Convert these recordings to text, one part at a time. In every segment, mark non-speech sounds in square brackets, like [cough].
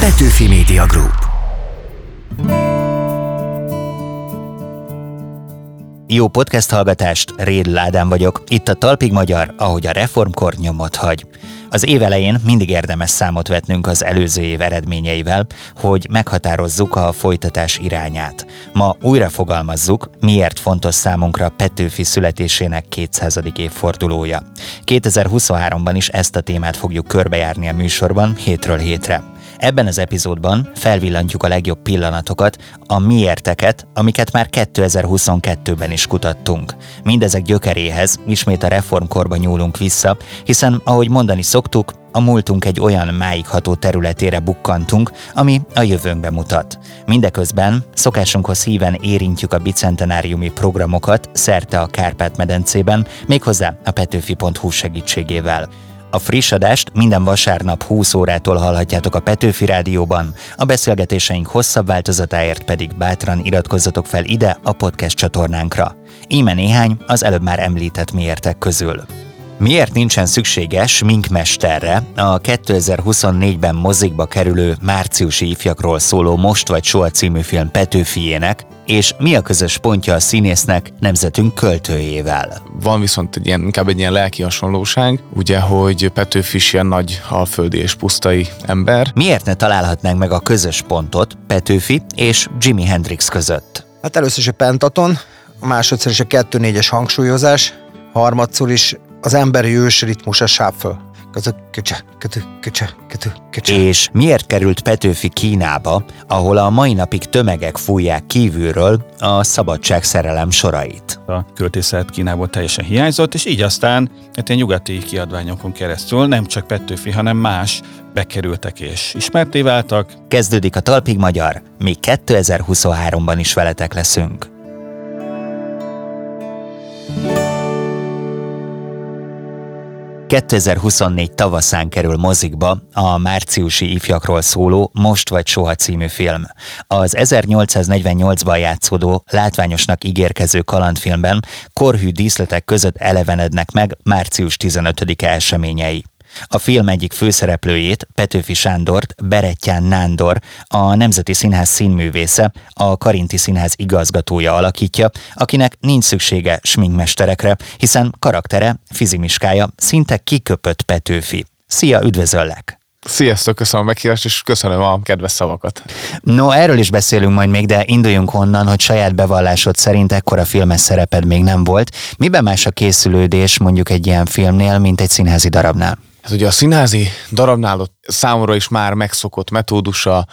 Petőfi Media Group. Jó podcast hallgatást, Réd Ládán vagyok, itt a Talpig Magyar, ahogy a reformkor nyomot hagy. Az év elején mindig érdemes számot vetnünk az előző év eredményeivel, hogy meghatározzuk a folytatás irányát. Ma újra fogalmazzuk, miért fontos számunkra Petőfi születésének 200. évfordulója. 2023-ban is ezt a témát fogjuk körbejárni a műsorban hétről hétre. Ebben az epizódban felvillantjuk a legjobb pillanatokat, a miérteket, amiket már 2022-ben is kutattunk. Mindezek gyökeréhez ismét a reformkorba nyúlunk vissza, hiszen, ahogy mondani szoktuk, a múltunk egy olyan máigható területére bukkantunk, ami a jövőnkbe mutat. Mindeközben szokásunkhoz híven érintjük a bicentenáriumi programokat szerte a Kárpát-medencében, méghozzá a petőfi.hu segítségével. A friss adást minden vasárnap 20 órától hallhatjátok a Petőfi Rádióban, a beszélgetéseink hosszabb változatáért pedig bátran iratkozzatok fel ide a podcast csatornánkra. Íme néhány az előbb már említett miértek közül. Miért nincsen szüksége sminkmesterre a 2024-ben mozikba kerülő márciusi ifjakról szóló Most vagy Soha című film Petőfiének, és mi a közös pontja a színésznek nemzetünk költőjével? Van viszont egy ilyen, inkább egy ilyen lelki hasonlóság, ugye, hogy Petőfi is ilyen nagy alföldi és pusztai ember. Miért ne találhatnánk meg a közös pontot Petőfi és Jimi Hendrix között? Hát először is a pentaton, a másodszor is a 2-4-es hangsúlyozás, harmadszor is az emberi ős ritmus a sáföl. És miért került Petőfi Kínába, ahol a mai napig tömegek fújják kívülről a szabadság szerelem sorait? A költészet Kínából teljesen hiányzott, és így aztán hát ilyen nyugati kiadványokon keresztül nem csak Petőfi, hanem más bekerültek és ismerté váltak. Kezdődik a Talpig Magyar, mi 2023-ban is veletek leszünk. 2024 tavaszán kerül mozikba a márciusi ifjakról szóló Most vagy Soha című film. Az 1848-ban játszódó, látványosnak ígérkező kalandfilmben korhű díszletek között elevenednek meg március 15-e eseményei. A film egyik főszereplőjét, Petőfi Sándort, Berettyán Nándor, a Nemzeti Színház színművésze, a Karinti Színház igazgatója alakítja, akinek nincs szüksége sminkmesterekre, hiszen karaktere, fizimiskája szinte kiköpött Petőfi. Szia, üdvözöllek! Sziasztok, köszönöm a meghívást, és köszönöm a kedves szavakat. No, erről is beszélünk majd még, de induljunk onnan, hogy saját bevallásod szerint ekkora filmes szereped még nem volt. Miben más a készülődés mondjuk egy ilyen filmnél, mint egy színházi darabnál? Hát ugye a színházi darabnál ott számomra is már megszokott metódusa,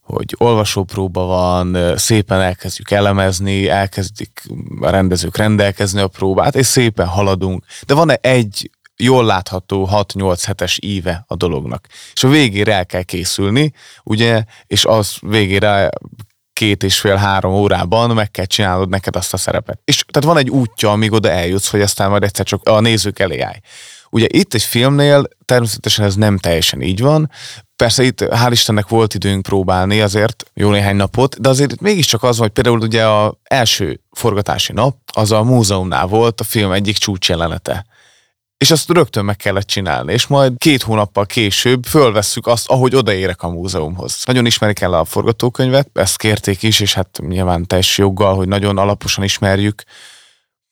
hogy olvasópróba van, szépen elkezdjük elemezni, elkezdik a rendezők rendelkezni a próbát, és szépen haladunk. De van-e egy jól látható 6-8 hetes íve a dolognak. És a végére el kell készülni, ugye, és az végére két és fél-három órában meg kell csinálnod neked azt a szerepet. És tehát van egy útja, amíg oda eljutsz, hogy aztán majd egyszer csak a nézők elé állj. Ugye itt egy filmnél természetesen ez nem teljesen így van, Persze itt hál' Istennek volt időnk próbálni azért jó néhány napot, de azért mégiscsak az, hogy például ugye a első forgatási nap, az a múzeumnál volt a film egyik csúcsjelenete. És azt rögtön meg kellett csinálni, és majd két hónappal később fölvesszük azt, ahogy odaérek a múzeumhoz. Nagyon ismerik el a forgatókönyvet, ezt kérték is, és hát nyilván teljes joggal, hogy nagyon alaposan ismerjük,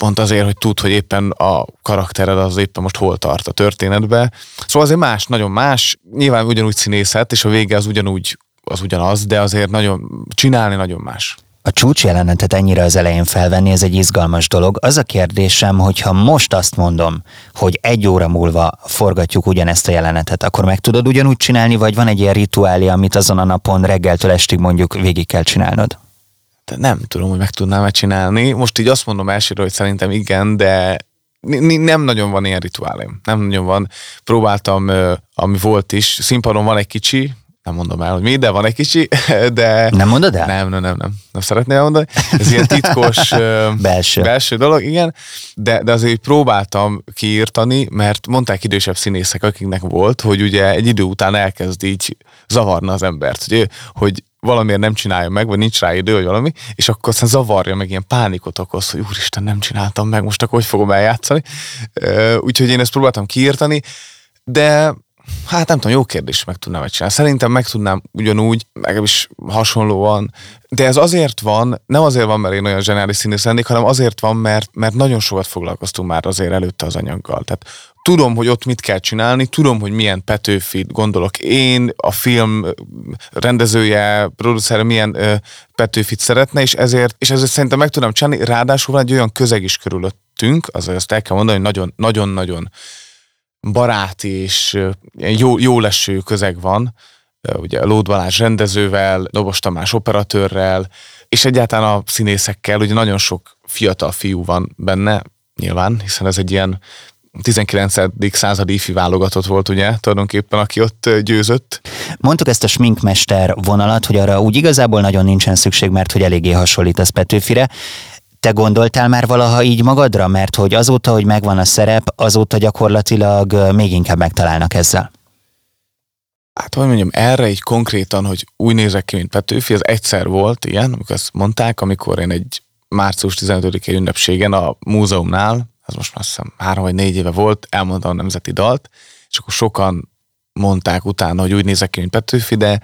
pont azért, hogy tud, hogy éppen a karaktered az éppen most hol tart a történetbe. Szóval azért más, nagyon más. Nyilván ugyanúgy színészet, és a vége az ugyanúgy az ugyanaz, de azért nagyon csinálni nagyon más. A csúcs jelenetet ennyire az elején felvenni, ez egy izgalmas dolog. Az a kérdésem, hogy ha most azt mondom, hogy egy óra múlva forgatjuk ugyanezt a jelenetet, akkor meg tudod ugyanúgy csinálni, vagy van egy ilyen rituálé, amit azon a napon reggeltől estig mondjuk végig kell csinálnod? De nem tudom, hogy meg tudnám-e csinálni. Most így azt mondom elsőre, hogy szerintem igen, de nem nagyon van ilyen rituálém. Nem nagyon van. Próbáltam, ami volt is. Színpadon van egy kicsi, nem mondom el, hogy mi, de van egy kicsi, [laughs] de... Nem mondod el? Nem, nem, nem, nem. Nem szeretném elmondani. Ez ilyen titkos... [laughs] belső. Belső dolog, igen. De, de azért próbáltam kiírtani, mert mondták idősebb színészek, akiknek volt, hogy ugye egy idő után elkezd így zavarna az embert, hogy, hogy valamiért nem csinálja meg, vagy nincs rá idő, vagy valami, és akkor aztán zavarja, meg ilyen pánikot okoz, hogy úristen, nem csináltam meg, most akkor hogy fogom eljátszani. Úgyhogy én ezt próbáltam kiírtani, de Hát nem tudom, jó kérdés, meg tudnám csinálni. Szerintem meg tudnám ugyanúgy, is hasonlóan, de ez azért van, nem azért van, mert én olyan zsenális színész lennék, hanem azért van, mert, mert nagyon sokat foglalkoztunk már azért előtte az anyaggal. Tehát tudom, hogy ott mit kell csinálni, tudom, hogy milyen Petőfit gondolok én, a film rendezője, producere milyen ö, Petőfit szeretne, és ezért, és ezért szerintem meg tudom csinálni, ráadásul van egy olyan közeg is körülöttünk, azért azt el kell mondani, hogy nagyon-nagyon baráti és jó, jó leső közeg van, ugye Lód Balázs rendezővel, Dobos Tamás operatőrrel, és egyáltalán a színészekkel, ugye nagyon sok fiatal fiú van benne, nyilván, hiszen ez egy ilyen 19. századi ifi válogatott volt, ugye, tulajdonképpen, aki ott győzött. Mondtuk ezt a sminkmester vonalat, hogy arra úgy igazából nagyon nincsen szükség, mert hogy eléggé hasonlít az Petőfire. Te gondoltál már valaha így magadra? Mert hogy azóta, hogy megvan a szerep, azóta gyakorlatilag még inkább megtalálnak ezzel. Hát, hogy mondjam, erre így konkrétan, hogy úgy nézek ki, mint Petőfi, az egyszer volt ilyen, amikor azt mondták, amikor én egy március 15-i ünnepségen a múzeumnál, ez most már azt hiszem három vagy négy éve volt, elmondta a nemzeti dalt, és akkor sokan mondták utána, hogy úgy nézek ki, mint Petőfi, de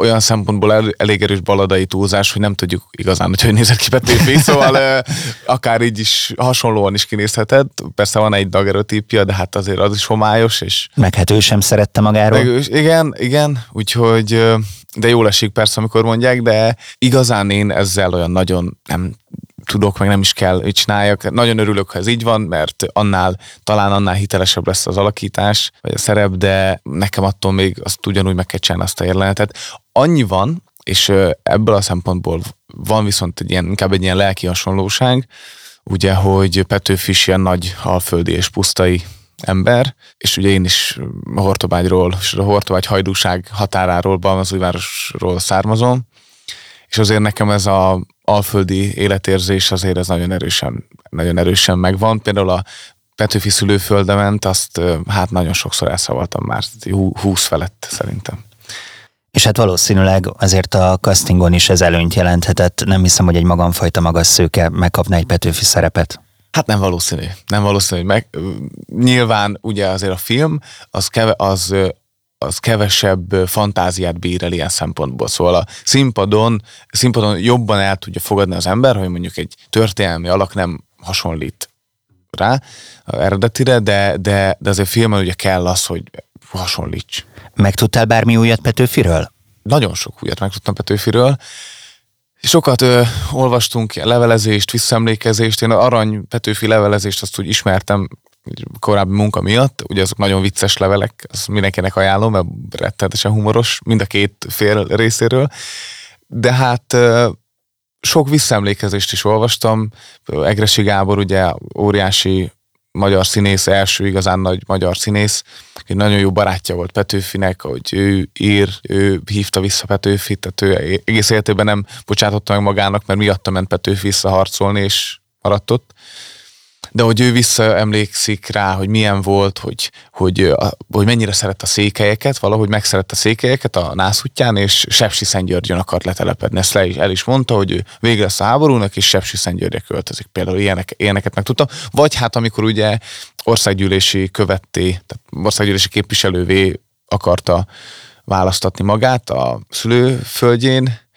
olyan szempontból el, elég erős baladai túlzás, hogy nem tudjuk igazán, hogy hogy nézett ki Petőfi, [laughs] szóval akár így is hasonlóan is kinézhetett. Persze van egy dagerotípia, de hát azért az is homályos. És meg hát ő sem szerette magáról. Meg ő, igen, igen, úgyhogy de jól esik persze, amikor mondják, de igazán én ezzel olyan nagyon nem tudok, meg nem is kell, hogy csináljak. Nagyon örülök, ha ez így van, mert annál, talán annál hitelesebb lesz az alakítás, vagy a szerep, de nekem attól még azt ugyanúgy meg kell csinálni azt a jelenetet. Annyi van, és ebből a szempontból van viszont egy ilyen, inkább egy ilyen lelki hasonlóság, ugye, hogy Petőfi is ilyen nagy alföldi és pusztai ember, és ugye én is a Hortobágyról, és a Hortobágy hajdúság határáról, Balmazújvárosról származom, és azért nekem ez a alföldi életérzés azért ez nagyon erősen, nagyon erősen megvan. Például a Petőfi szülőföldement, azt hát nagyon sokszor elszavaltam már, húsz felett szerintem. És hát valószínűleg azért a castingon is ez előnyt jelenthetett. Nem hiszem, hogy egy magamfajta magas szőke megkapna egy Petőfi szerepet. Hát nem valószínű. Nem valószínű, hogy meg. Nyilván ugye azért a film az, keve, az az kevesebb fantáziát bír el ilyen szempontból. Szóval a színpadon, színpadon jobban el tudja fogadni az ember, hogy mondjuk egy történelmi alak nem hasonlít rá eredetire, de, de, de azért filmen ugye kell az, hogy hasonlíts. Megtudtál bármi újat Petőfiről? Nagyon sok újat megtudtam Petőfiről. Sokat ö, olvastunk levelezést, visszaemlékezést. Én Arany Petőfi levelezést azt úgy ismertem korábbi munka miatt, ugye azok nagyon vicces levelek, azt mindenkinek ajánlom, mert rettenetesen humoros, mind a két fél részéről, de hát sok visszaemlékezést is olvastam, Egresi Gábor ugye óriási magyar színész, első igazán nagy magyar színész, egy nagyon jó barátja volt Petőfinek, hogy ő ír, ő hívta vissza Petőfit, tehát ő egész életében nem bocsátotta meg magának, mert miatta ment Petőfi visszaharcolni, és maradt ott de hogy ő visszaemlékszik rá, hogy milyen volt, hogy, hogy, hogy mennyire szeret a székelyeket, valahogy megszerette a székelyeket a nászútján, és Sepsi Szentgyörgyön akart letelepedni. Ezt le is, el is mondta, hogy vége lesz a háborúnak, és Sepsi Szentgyörgyre költözik. Például ilyenek, ilyeneket megtudtam. Vagy hát amikor ugye országgyűlési követté, tehát országgyűlési képviselővé akarta választatni magát a szülőföldjén,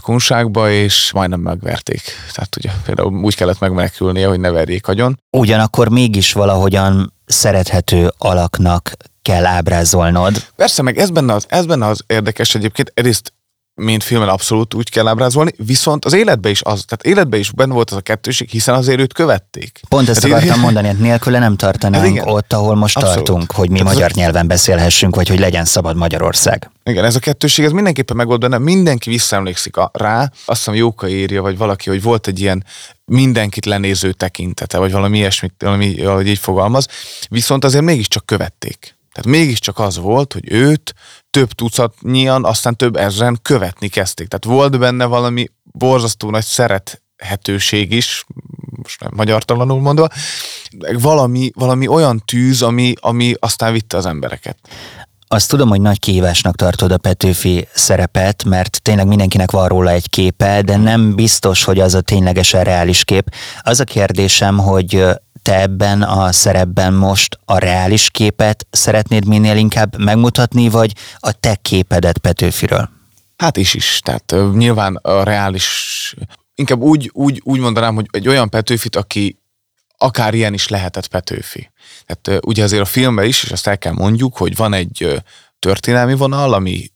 kunságba, és majdnem megverték. Tehát ugye például úgy kellett megmenekülnie, hogy ne verjék agyon. Ugyanakkor mégis valahogyan szerethető alaknak kell ábrázolnod. Persze, meg ez benne az, ez benne az érdekes egyébként, egyrészt mint filmen abszolút úgy kell ábrázolni, viszont az életben is az, tehát életben is benne volt az a kettőség, hiszen azért őt követték. Pont ezt hát akartam én... mondani, hogy nélküle nem tartanánk hát ott, ahol most abszolút. tartunk, hogy mi tehát magyar a... nyelven beszélhessünk, vagy hogy legyen szabad Magyarország. Igen, ez a kettőség, ez mindenképpen megvolt benne, mindenki visszaemlékszik a, rá, azt hiszem Jóka írja, vagy valaki, hogy volt egy ilyen mindenkit lenéző tekintete, vagy valami ilyesmit, valami, valahogy így fogalmaz, viszont azért mégiscsak követték. Tehát mégiscsak az volt, hogy őt több tucatnyian, aztán több ezren követni kezdték. Tehát volt benne valami borzasztó nagy szerethetőség is, most nem magyartalanul mondva, valami, valami olyan tűz, ami, ami aztán vitte az embereket. Azt tudom, hogy nagy kihívásnak tartod a Petőfi szerepet, mert tényleg mindenkinek van róla egy képe, de nem biztos, hogy az a ténylegesen reális kép. Az a kérdésem, hogy te ebben a szerepben most a reális képet szeretnéd minél inkább megmutatni, vagy a te képedet Petőfiről? Hát is is, tehát nyilván a reális, inkább úgy, úgy, úgy mondanám, hogy egy olyan Petőfit, aki akár ilyen is lehetett Petőfi. Tehát ugye azért a filmben is, és azt el kell mondjuk, hogy van egy történelmi vonal, ami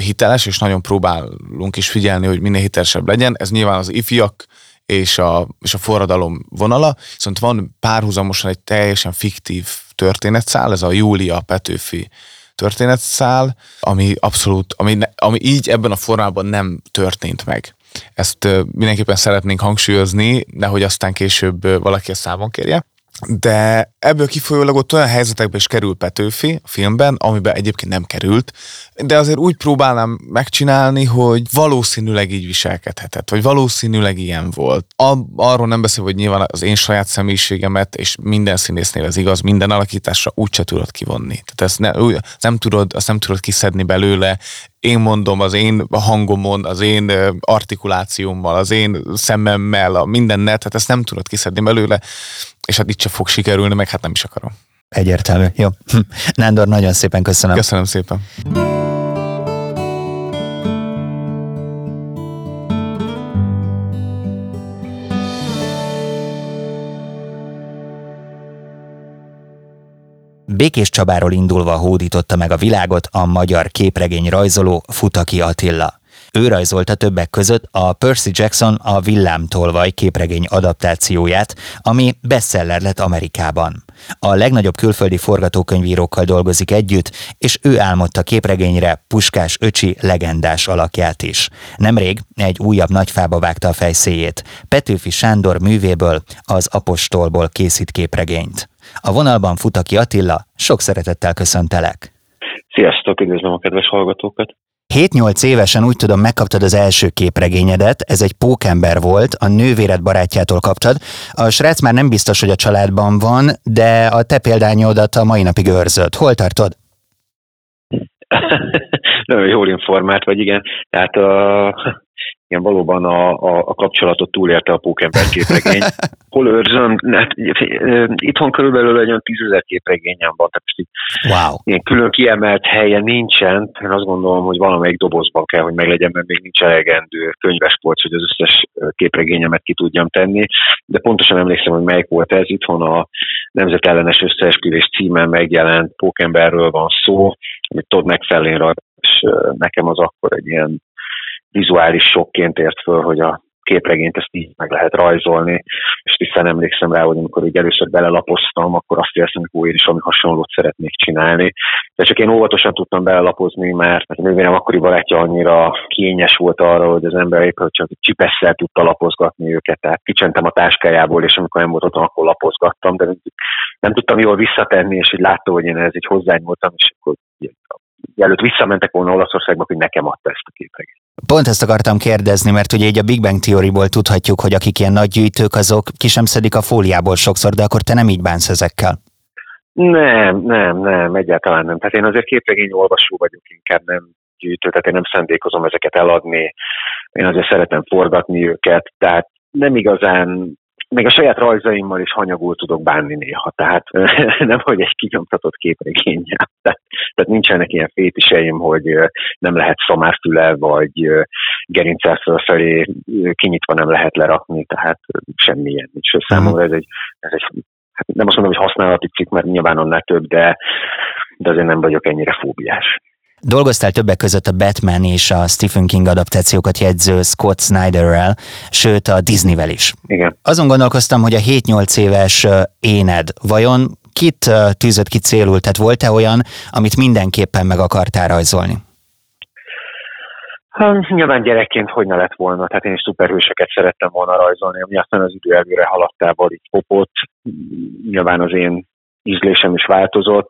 hiteles, és nagyon próbálunk is figyelni, hogy minél hitelesebb legyen. Ez nyilván az ifjak és a, és a forradalom vonala, viszont van párhuzamosan egy teljesen fiktív történetszál, ez a Júlia Petőfi történetszál, ami abszolút, ami, ami így ebben a formában nem történt meg. Ezt mindenképpen szeretnénk hangsúlyozni, nehogy aztán később valaki ezt számon kérje. De ebből kifolyólag ott olyan helyzetekbe is kerül Petőfi a filmben, amiben egyébként nem került, de azért úgy próbálnám megcsinálni, hogy valószínűleg így viselkedhetett, vagy valószínűleg ilyen volt. A, arról nem beszél, hogy nyilván az én saját személyiségemet, és minden színésznél ez igaz, minden alakításra úgyse tudod kivonni. Tehát ezt ne, ezt nem tudod, azt nem tudod kiszedni belőle, én mondom az én hangomon, az én artikulációmmal, az én szememmel, a mindennel, tehát ezt nem tudod kiszedni belőle, és hát itt se fog sikerülni, meg hát nem is akarom. Egyértelmű. Jó. Nándor, nagyon szépen köszönöm. Köszönöm szépen. Békés Csabáról indulva hódította meg a világot a magyar képregény rajzoló Futaki Attila. Ő rajzolta többek között a Percy Jackson a Villámtolvaj képregény adaptációját, ami bestseller lett Amerikában. A legnagyobb külföldi forgatókönyvírókkal dolgozik együtt, és ő álmodta képregényre Puskás öcsi legendás alakját is. Nemrég egy újabb nagyfába vágta a fejszéjét. Petőfi Sándor művéből, az Apostolból készít képregényt. A vonalban Futaki Attila, sok szeretettel köszöntelek. Sziasztok, üdvözlöm a kedves hallgatókat! 7-8 évesen úgy tudom, megkaptad az első képregényedet, ez egy pókember volt, a nővéred barátjától kaptad. A srác már nem biztos, hogy a családban van, de a te példányodat a mai napig őrzött. Hol tartod? [laughs] Nagyon jól informált vagy, igen. Tehát a, igen, valóban a, a, a kapcsolatot túlélte a pókember képregény. [laughs] Hol őrzöm? Hát, itthon körülbelül egy olyan tízezer képregényem van, tehát így, wow. ilyen külön kiemelt helye nincsen. Én azt gondolom, hogy valamelyik dobozban kell, hogy meglegyen, mert még nincs elegendő könyvespolc, hogy az összes képregényemet ki tudjam tenni. De pontosan emlékszem, hogy melyik volt ez. Itthon a Nemzetellenes Összeesküvés címen megjelent pókemberről van szó, amit Todd McFarlane és nekem az akkor egy ilyen vizuális sokként ért föl, hogy a képregényt ezt így meg lehet rajzolni, és hiszen emlékszem rá, hogy amikor így először belelapoztam, akkor azt éreztem, hogy én is valami hasonlót szeretnék csinálni. De csak én óvatosan tudtam belelapozni, mert a nővérem akkori barátja annyira kényes volt arra, hogy az ember éppen csak csipesszel tudta lapozgatni őket, tehát kicsentem a táskájából, és amikor nem volt otthon, akkor lapozgattam, de nem tudtam jól visszatenni, és így látta, hogy én ez így hozzányúltam, és akkor előtt visszamentek volna Olaszországba, hogy nekem adta ezt a képregényt. Pont ezt akartam kérdezni, mert ugye így a Big Bang Theoryból tudhatjuk, hogy akik ilyen nagy gyűjtők, azok ki sem szedik a fóliából sokszor, de akkor te nem így bánsz ezekkel. Nem, nem, nem, egyáltalán nem. Tehát én azért képregény olvasó vagyok, inkább nem gyűjtő, tehát én nem szándékozom ezeket eladni, én azért szeretem forgatni őket, tehát nem igazán még a saját rajzaimmal is hanyagul tudok bánni néha, tehát [laughs] nem, hogy egy kinyomtatott képregényel. Tehát, tehát nincsenek ilyen fétiseim, hogy nem lehet szamárfüle, vagy gerincel fölfelé kinyitva nem lehet lerakni, tehát semmilyen nincs. Számomra ez egy, ez egy hát nem azt mondom, hogy használati cikk, mert nyilván annál több, de, de azért nem vagyok ennyire fóbiás. Dolgoztál többek között a Batman és a Stephen King adaptációkat jegyző Scott Snyderrel, sőt a Disneyvel is. Igen. Azon gondolkoztam, hogy a 7-8 éves éned vajon kit tűzött ki célul? Tehát volt-e olyan, amit mindenképpen meg akartál rajzolni? Hát, nyilván gyerekként hogy ne lett volna, tehát én is szuperhőseket szerettem volna rajzolni, ami aztán az idő előre haladtával így popott. Nyilván az én ízlésem is változott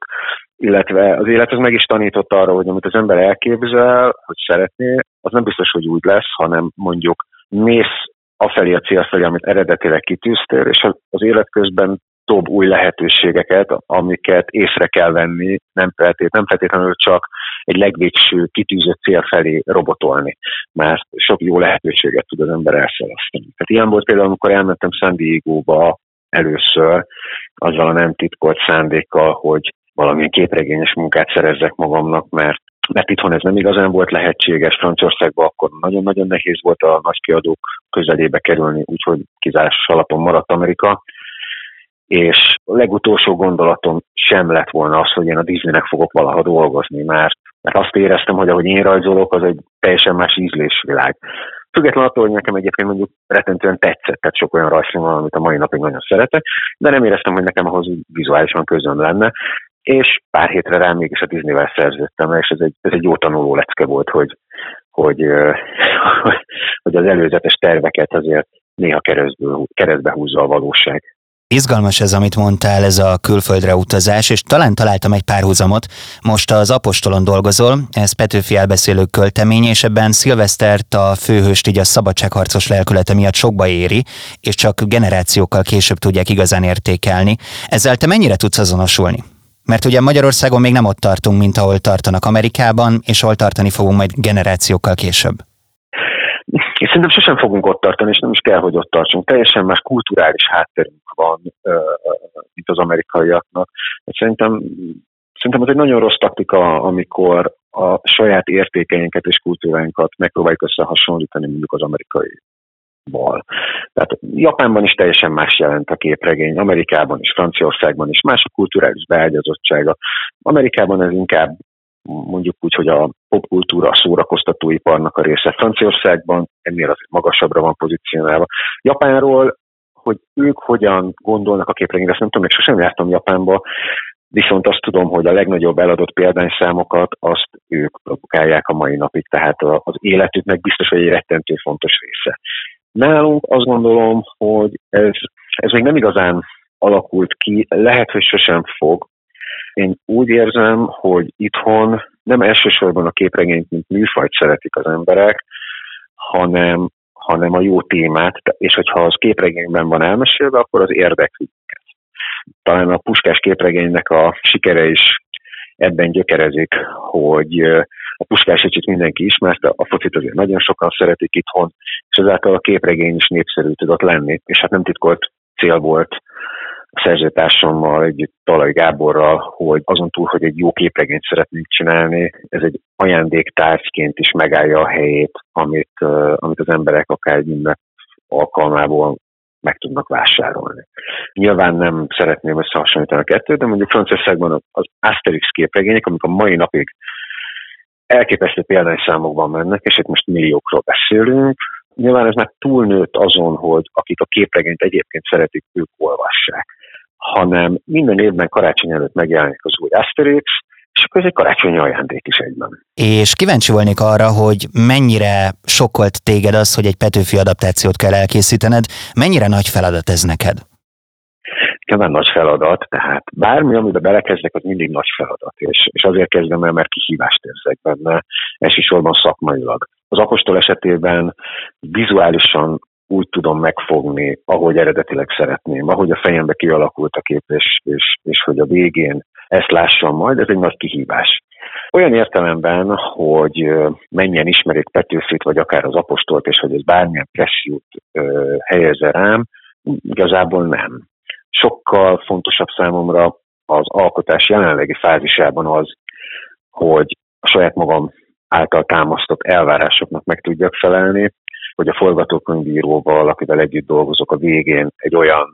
illetve az élet az meg is tanított arra, hogy amit az ember elképzel, hogy szeretné, az nem biztos, hogy úgy lesz, hanem mondjuk mész afelé a cél felé, amit eredetileg kitűztél, és az élet közben dob új lehetőségeket, amiket észre kell venni, nem, feltét, nem feltétlenül csak egy legvégső kitűzött cél felé robotolni, mert sok jó lehetőséget tud az ember elszalasztani. Tehát ilyen volt például, amikor elmentem San Diego-ba először, azzal a nem titkolt szándékkal, hogy valamilyen képregényes munkát szerezzek magamnak, mert mert itthon ez nem igazán volt lehetséges, Franciaországban akkor nagyon-nagyon nehéz volt a nagy kiadók közelébe kerülni, úgyhogy kizárásos alapon maradt Amerika, és a legutolsó gondolatom sem lett volna az, hogy én a Disneynek fogok valaha dolgozni, mert, mert azt éreztem, hogy ahogy én rajzolok, az egy teljesen más ízlésvilág. Függetlenül attól, hogy nekem egyébként mondjuk retentően tetszett, tehát sok olyan rajzfilm van, amit a mai napig nagyon szeretek, de nem éreztem, hogy nekem ahhoz vizuálisan közöm lenne, és pár hétre rá mégis a Disney-vel szerződtem, és ez egy, ez egy jó tanuló lecke volt, hogy, hogy, [laughs] hogy az előzetes terveket azért néha keresztből, keresztbe húzza a valóság. Izgalmas ez, amit mondtál, ez a külföldre utazás, és talán találtam egy párhuzamot. Most az Apostolon dolgozol, ez Petőfi elbeszélők költemény, és ebben Szilvesztert a főhőst így a szabadságharcos lelkülete miatt sokba éri, és csak generációkkal később tudják igazán értékelni. Ezzel te mennyire tudsz azonosulni? Mert ugye Magyarországon még nem ott tartunk, mint ahol tartanak Amerikában, és ahol tartani fogunk majd generációkkal később. Én szerintem sosem fogunk ott tartani, és nem is kell, hogy ott tartsunk. Teljesen más kulturális hátterünk van, mint az amerikaiaknak. Szerintem, szerintem ez egy nagyon rossz taktika, amikor a saját értékeinket és kultúráinkat megpróbáljuk összehasonlítani mondjuk az amerikai val. Tehát Japánban is teljesen más jelent a képregény, Amerikában is, Franciaországban is, más a kulturális beágyazottsága. Amerikában ez inkább mondjuk úgy, hogy a popkultúra a szórakoztatóiparnak a része Franciaországban, ennél azért magasabbra van pozícionálva. Japánról, hogy ők hogyan gondolnak a képregényre, ezt nem tudom, még sosem jártam Japánba, viszont azt tudom, hogy a legnagyobb eladott példányszámokat azt ők produkálják a mai napig, tehát az életüknek biztos, hogy egy rettentő fontos része. Nálunk azt gondolom, hogy ez, ez még nem igazán alakult ki, lehet, hogy sosem fog. Én úgy érzem, hogy itthon nem elsősorban a képregényt, mint műfajt szeretik az emberek, hanem, hanem a jó témát, és hogyha az képregényben van elmesélve, akkor az érdekli Talán a puskás képregénynek a sikere is ebben gyökerezik, hogy puskás egy mindenki ismerte, a focit azért nagyon sokan szeretik itthon, és ezáltal a képregény is népszerű tudott lenni, és hát nem titkolt cél volt a szerzőtársammal, együtt Talaj Gáborral, hogy azon túl, hogy egy jó képregényt szeretnénk csinálni, ez egy ajándéktárgyként is megállja a helyét, amit, amit az emberek akár egy alkalmából meg tudnak vásárolni. Nyilván nem szeretném összehasonlítani a kettőt, de mondjuk Franciaországban az Asterix képregények, amik a mai napig elképesztő példányszámokban mennek, és itt most milliókról beszélünk. Nyilván ez már túlnőtt azon, hogy akik a képregényt egyébként szeretik, ők olvassák, hanem minden évben karácsony előtt megjelenik az új Asterix, és akkor ez egy karácsonyi ajándék is egyben. És kíváncsi volnék arra, hogy mennyire sokkolt téged az, hogy egy Petőfi adaptációt kell elkészítened, mennyire nagy feladat ez neked? Nyilván nagy feladat, tehát bármi, amiben belekezdek, az mindig nagy feladat, és, és azért kezdem el, mert kihívást érzek benne, elsősorban szakmailag. Az apostol esetében vizuálisan úgy tudom megfogni, ahogy eredetileg szeretném, ahogy a fejembe kialakult a kép, és, és, és hogy a végén ezt lássam majd, ez egy nagy kihívás. Olyan értelemben, hogy mennyien ismerik Petőfit, vagy akár az apostolt, és hogy ez bármilyen pressziót helyezze rám, igazából nem sokkal fontosabb számomra az alkotás jelenlegi fázisában az, hogy a saját magam által támasztott elvárásoknak meg tudjak felelni, hogy a forgatókönyvíróval, akivel együtt dolgozok a végén, egy olyan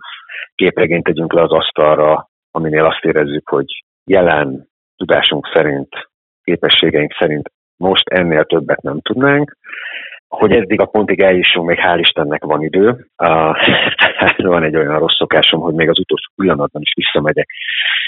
képregényt tegyünk le az asztalra, aminél azt érezzük, hogy jelen tudásunk szerint, képességeink szerint most ennél többet nem tudnánk, hogy eddig a pontig eljussunk, még hál' Istennek van idő. Uh, van egy olyan rossz szokásom, hogy még az utolsó pillanatban is visszamegyek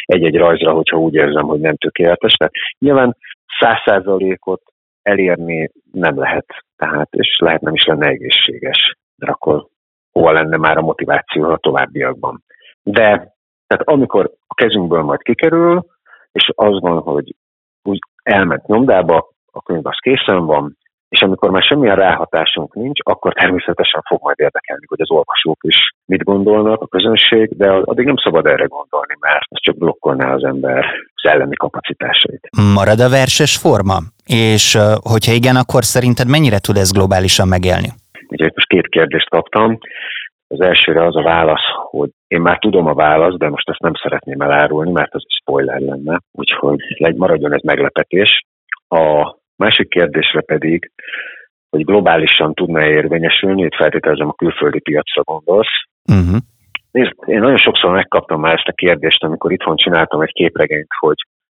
egy-egy rajzra, hogyha úgy érzem, hogy nem tökéletes. Tehát nyilván száz százalékot elérni nem lehet, tehát, és lehet nem is lenne egészséges, mert akkor hova lenne már a motiváció a továbbiakban. De tehát amikor a kezünkből majd kikerül, és az van, hogy úgy elment nyomdába, a könyv az készen van, és amikor már semmilyen ráhatásunk nincs, akkor természetesen fog majd érdekelni, hogy az olvasók is mit gondolnak, a közönség, de addig nem szabad erre gondolni, mert ez csak blokkolná az ember szellemi kapacitásait. Marad a verses forma? És hogyha igen, akkor szerinted mennyire tud ez globálisan megélni? Ugye most két kérdést kaptam. Az elsőre az a válasz, hogy én már tudom a választ, de most ezt nem szeretném elárulni, mert az spoiler lenne, úgyhogy legy, maradjon ez meglepetés. A másik kérdésre pedig, hogy globálisan tudna érvényesülni, itt feltételezem a külföldi piacra gondolsz. Uh-huh. Nézd, én nagyon sokszor megkaptam már ezt a kérdést, amikor itthon csináltam egy képregényt, hogy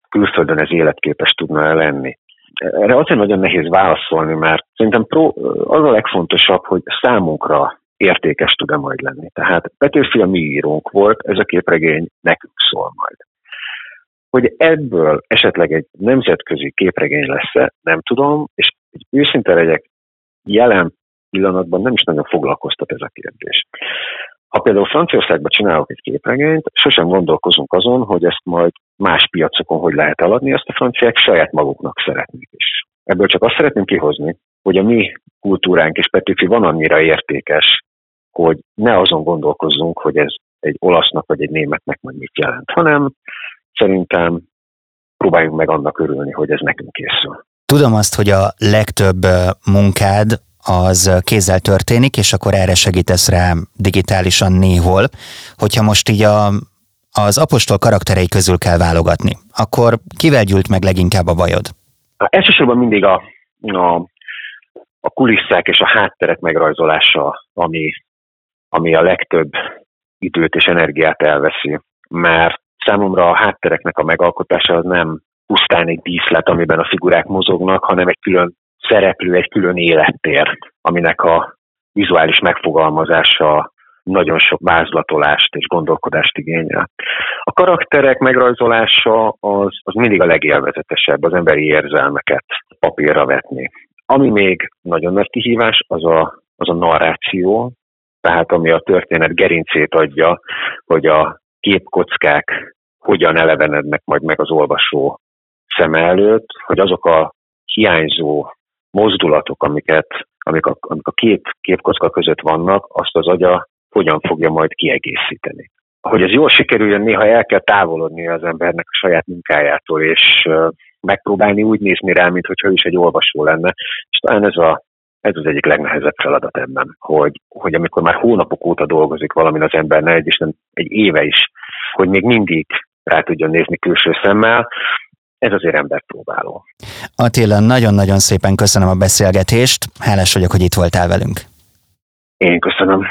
külföldön ez életképes tudna lenni. Erre azért nagyon nehéz válaszolni, mert szerintem pro, az a legfontosabb, hogy számunkra értékes tud-e majd lenni. Tehát Petőfi a mi írónk volt, ez a képregény nekünk szól majd. Hogy ebből esetleg egy nemzetközi képregény lesz-e, nem tudom, és egy őszinte legyek, jelen pillanatban nem is nagyon foglalkoztat ez a kérdés. Ha például Franciaországban csinálok egy képregényt, sosem gondolkozunk azon, hogy ezt majd más piacokon hogy lehet eladni, ezt a franciák saját maguknak szeretnék is. Ebből csak azt szeretném kihozni, hogy a mi kultúránk és Petőfi van annyira értékes, hogy ne azon gondolkozzunk, hogy ez egy olasznak vagy egy németnek majd mit jelent, hanem szerintem próbáljunk meg annak örülni, hogy ez nekünk készül. Tudom azt, hogy a legtöbb munkád az kézzel történik, és akkor erre segítesz rá digitálisan néhol. Hogyha most így a, az apostol karakterei közül kell válogatni, akkor kivel gyűlt meg leginkább a bajod? Elsősorban mindig a, a, a kulisszák és a hátterek megrajzolása, ami, ami a legtöbb időt és energiát elveszi. Mert számomra a háttereknek a megalkotása az nem pusztán egy díszlet, amiben a figurák mozognak, hanem egy külön szereplő, egy külön élettér, aminek a vizuális megfogalmazása nagyon sok vázlatolást és gondolkodást igényel. A karakterek megrajzolása az, az mindig a legélvezetesebb, az emberi érzelmeket papírra vetni. Ami még nagyon nagy kihívás, az a, az a narráció, tehát ami a történet gerincét adja, hogy a képkockák hogyan elevenednek majd meg az olvasó szem előtt, hogy azok a hiányzó mozdulatok, amiket, amik a, amik a két képkocka között vannak, azt az agya hogyan fogja majd kiegészíteni. Hogy ez jól sikerüljön, néha el kell távolodni az embernek a saját munkájától, és megpróbálni úgy nézni rá, mintha ő is egy olvasó lenne. És talán ez, a, ez az egyik legnehezebb feladat ebben, hogy, hogy amikor már hónapok óta dolgozik valamin az ember, ne egy, és nem egy éve is, hogy még mindig rá tudjon nézni külső szemmel, ez azért ember próbáló. Attila, nagyon-nagyon szépen köszönöm a beszélgetést. Hálás vagyok, hogy itt voltál velünk. Én köszönöm.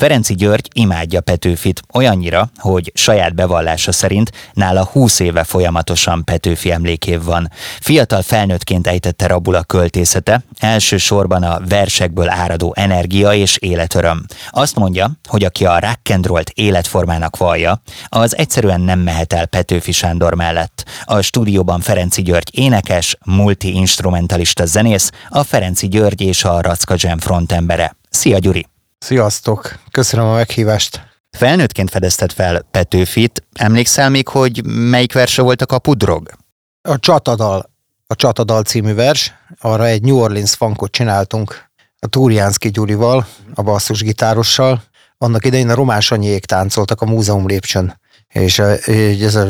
Ferenci György imádja Petőfit olyannyira, hogy saját bevallása szerint nála 20 éve folyamatosan Petőfi emlékév van. Fiatal felnőttként ejtette rabul a költészete, elsősorban a versekből áradó energia és életöröm. Azt mondja, hogy aki a rock'n'rollt életformának vallja, az egyszerűen nem mehet el Petőfi Sándor mellett. A stúdióban Ferenci György énekes, multi-instrumentalista zenész, a Ferenci György és a Racka Jam frontembere. Szia Gyuri! Sziasztok! Köszönöm a meghívást. Felnőttként fedezted fel Petőfit. Emlékszel még, hogy melyik verse volt a kapudrog? A Csatadal, a Csatadal című vers, arra egy New Orleans funkot csináltunk a Túriánszki Gyurival, a basszusgitárossal. Annak idején a román sanyiék táncoltak a múzeum lépcsőn és ez a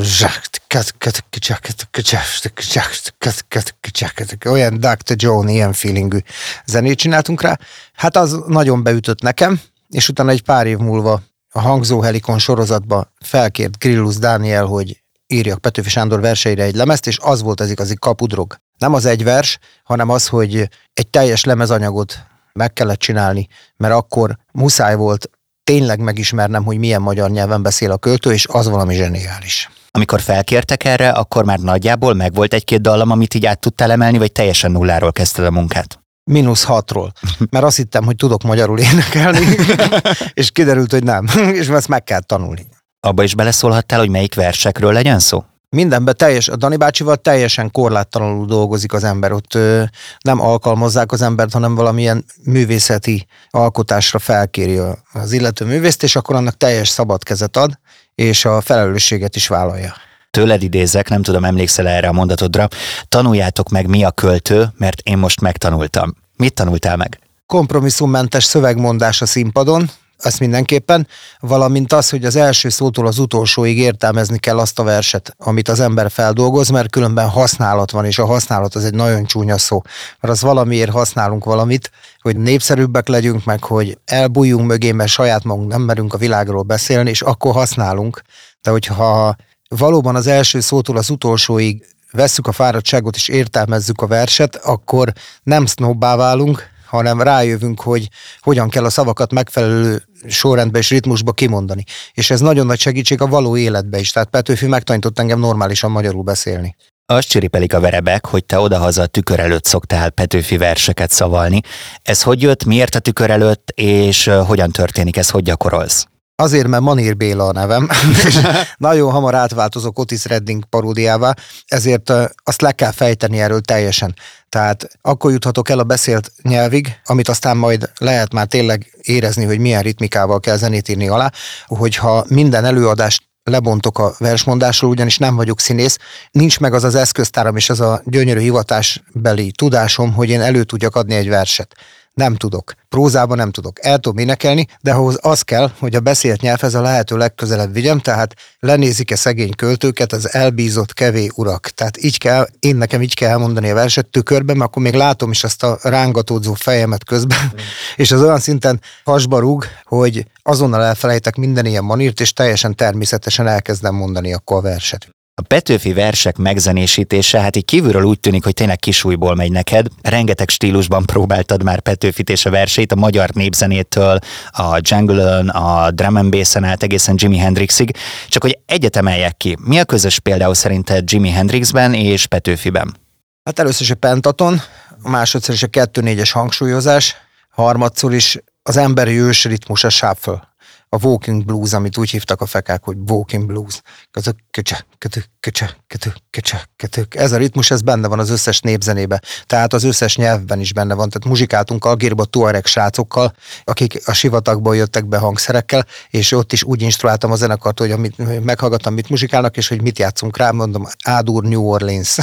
olyan Dr. John, ilyen feelingű zenét csináltunk rá. Hát az nagyon beütött nekem, és utána egy pár év múlva a Hangzó Helikon sorozatba felkért Grillus Dániel, hogy írjak Petőfi Sándor verseire egy lemezt, és az volt az igazi kapudrog. Nem az egy vers, hanem az, hogy egy teljes lemezanyagot meg kellett csinálni, mert akkor muszáj volt tényleg megismernem, hogy milyen magyar nyelven beszél a költő, és az valami zseniális. Amikor felkértek erre, akkor már nagyjából megvolt egy-két dallam, amit így át tudtál emelni, vagy teljesen nulláról kezdted a munkát? Minusz hatról. Mert azt hittem, hogy tudok magyarul énekelni, [laughs] és kiderült, hogy nem. [laughs] és ezt meg kell tanulni. Abba is beleszólhattál, hogy melyik versekről legyen szó? Mindenben teljes, a Dani bácsival teljesen korláttalanul dolgozik az ember. Ott ö, nem alkalmazzák az embert, hanem valamilyen művészeti alkotásra felkéri az illető művészt, és akkor annak teljes szabad kezet ad, és a felelősséget is vállalja. Tőled idézek, nem tudom, emlékszel erre a mondatodra. Tanuljátok meg, mi a költő, mert én most megtanultam. Mit tanultál meg? Kompromisszummentes szövegmondás a színpadon, ezt mindenképpen, valamint az, hogy az első szótól az utolsóig értelmezni kell azt a verset, amit az ember feldolgoz, mert különben használat van, és a használat az egy nagyon csúnya szó, mert az valamiért használunk valamit, hogy népszerűbbek legyünk, meg hogy elbújjunk mögé, mert saját magunk nem merünk a világról beszélni, és akkor használunk. De hogyha valóban az első szótól az utolsóig vesszük a fáradtságot és értelmezzük a verset, akkor nem sznobbá válunk, hanem rájövünk, hogy hogyan kell a szavakat megfelelő sorrendbe és ritmusba kimondani. És ez nagyon nagy segítség a való életbe is. Tehát Petőfi megtanított engem normálisan magyarul beszélni. Azt csiripelik a verebek, hogy te odahaza a tükör előtt szoktál Petőfi verseket szavalni. Ez hogy jött, miért a tükör előtt, és hogyan történik ez, hogy gyakorolsz? Azért, mert Manír Béla a nevem, [laughs] nagyon hamar átváltozok Otis Redding paródiává, ezért azt le kell fejteni erről teljesen. Tehát akkor juthatok el a beszélt nyelvig, amit aztán majd lehet már tényleg érezni, hogy milyen ritmikával kell zenét írni alá, hogyha minden előadást lebontok a versmondásról, ugyanis nem vagyok színész, nincs meg az az eszköztáram és az a gyönyörű hivatásbeli tudásom, hogy én elő tudjak adni egy verset nem tudok. Prózában nem tudok. El tudom énekelni, de ahhoz az kell, hogy a beszélt nyelvhez a lehető legközelebb vigyem, tehát lenézik-e szegény költőket az elbízott kevé urak. Tehát így kell, én nekem így kell elmondani a verset tükörben, mert akkor még látom is azt a rángatódzó fejemet közben, mm. [laughs] és az olyan szinten hasba rúg, hogy azonnal elfelejtek minden ilyen manírt, és teljesen természetesen elkezdem mondani akkor a verset. A Petőfi versek megzenésítése, hát így kívülről úgy tűnik, hogy tényleg kisújból megy neked. Rengeteg stílusban próbáltad már Petőfit és a versét, a magyar népzenétől, a jungle a drum and bass át egészen Jimi Hendrixig. Csak hogy egyet emeljek ki, mi a közös például szerinted Jimi Hendrixben és Petőfiben? Hát először is a pentaton, másodszor is a 2-4-es hangsúlyozás, harmadszor is az emberi ős ritmus a shuffle a walking blues, amit úgy hívtak a fekák, hogy walking blues. Kötök, köcse, kötök, köcse, kötök, köcse, kötök. Ez a ritmus, ez benne van az összes népzenébe. Tehát az összes nyelvben is benne van. Tehát muzsikáltunk Algérba tuareg srácokkal, akik a sivatagból jöttek be hangszerekkel, és ott is úgy instruáltam a zenekart, hogy amit meghallgattam, mit muzsikálnak, és hogy mit játszunk rá, mondom, Ádur New Orleans.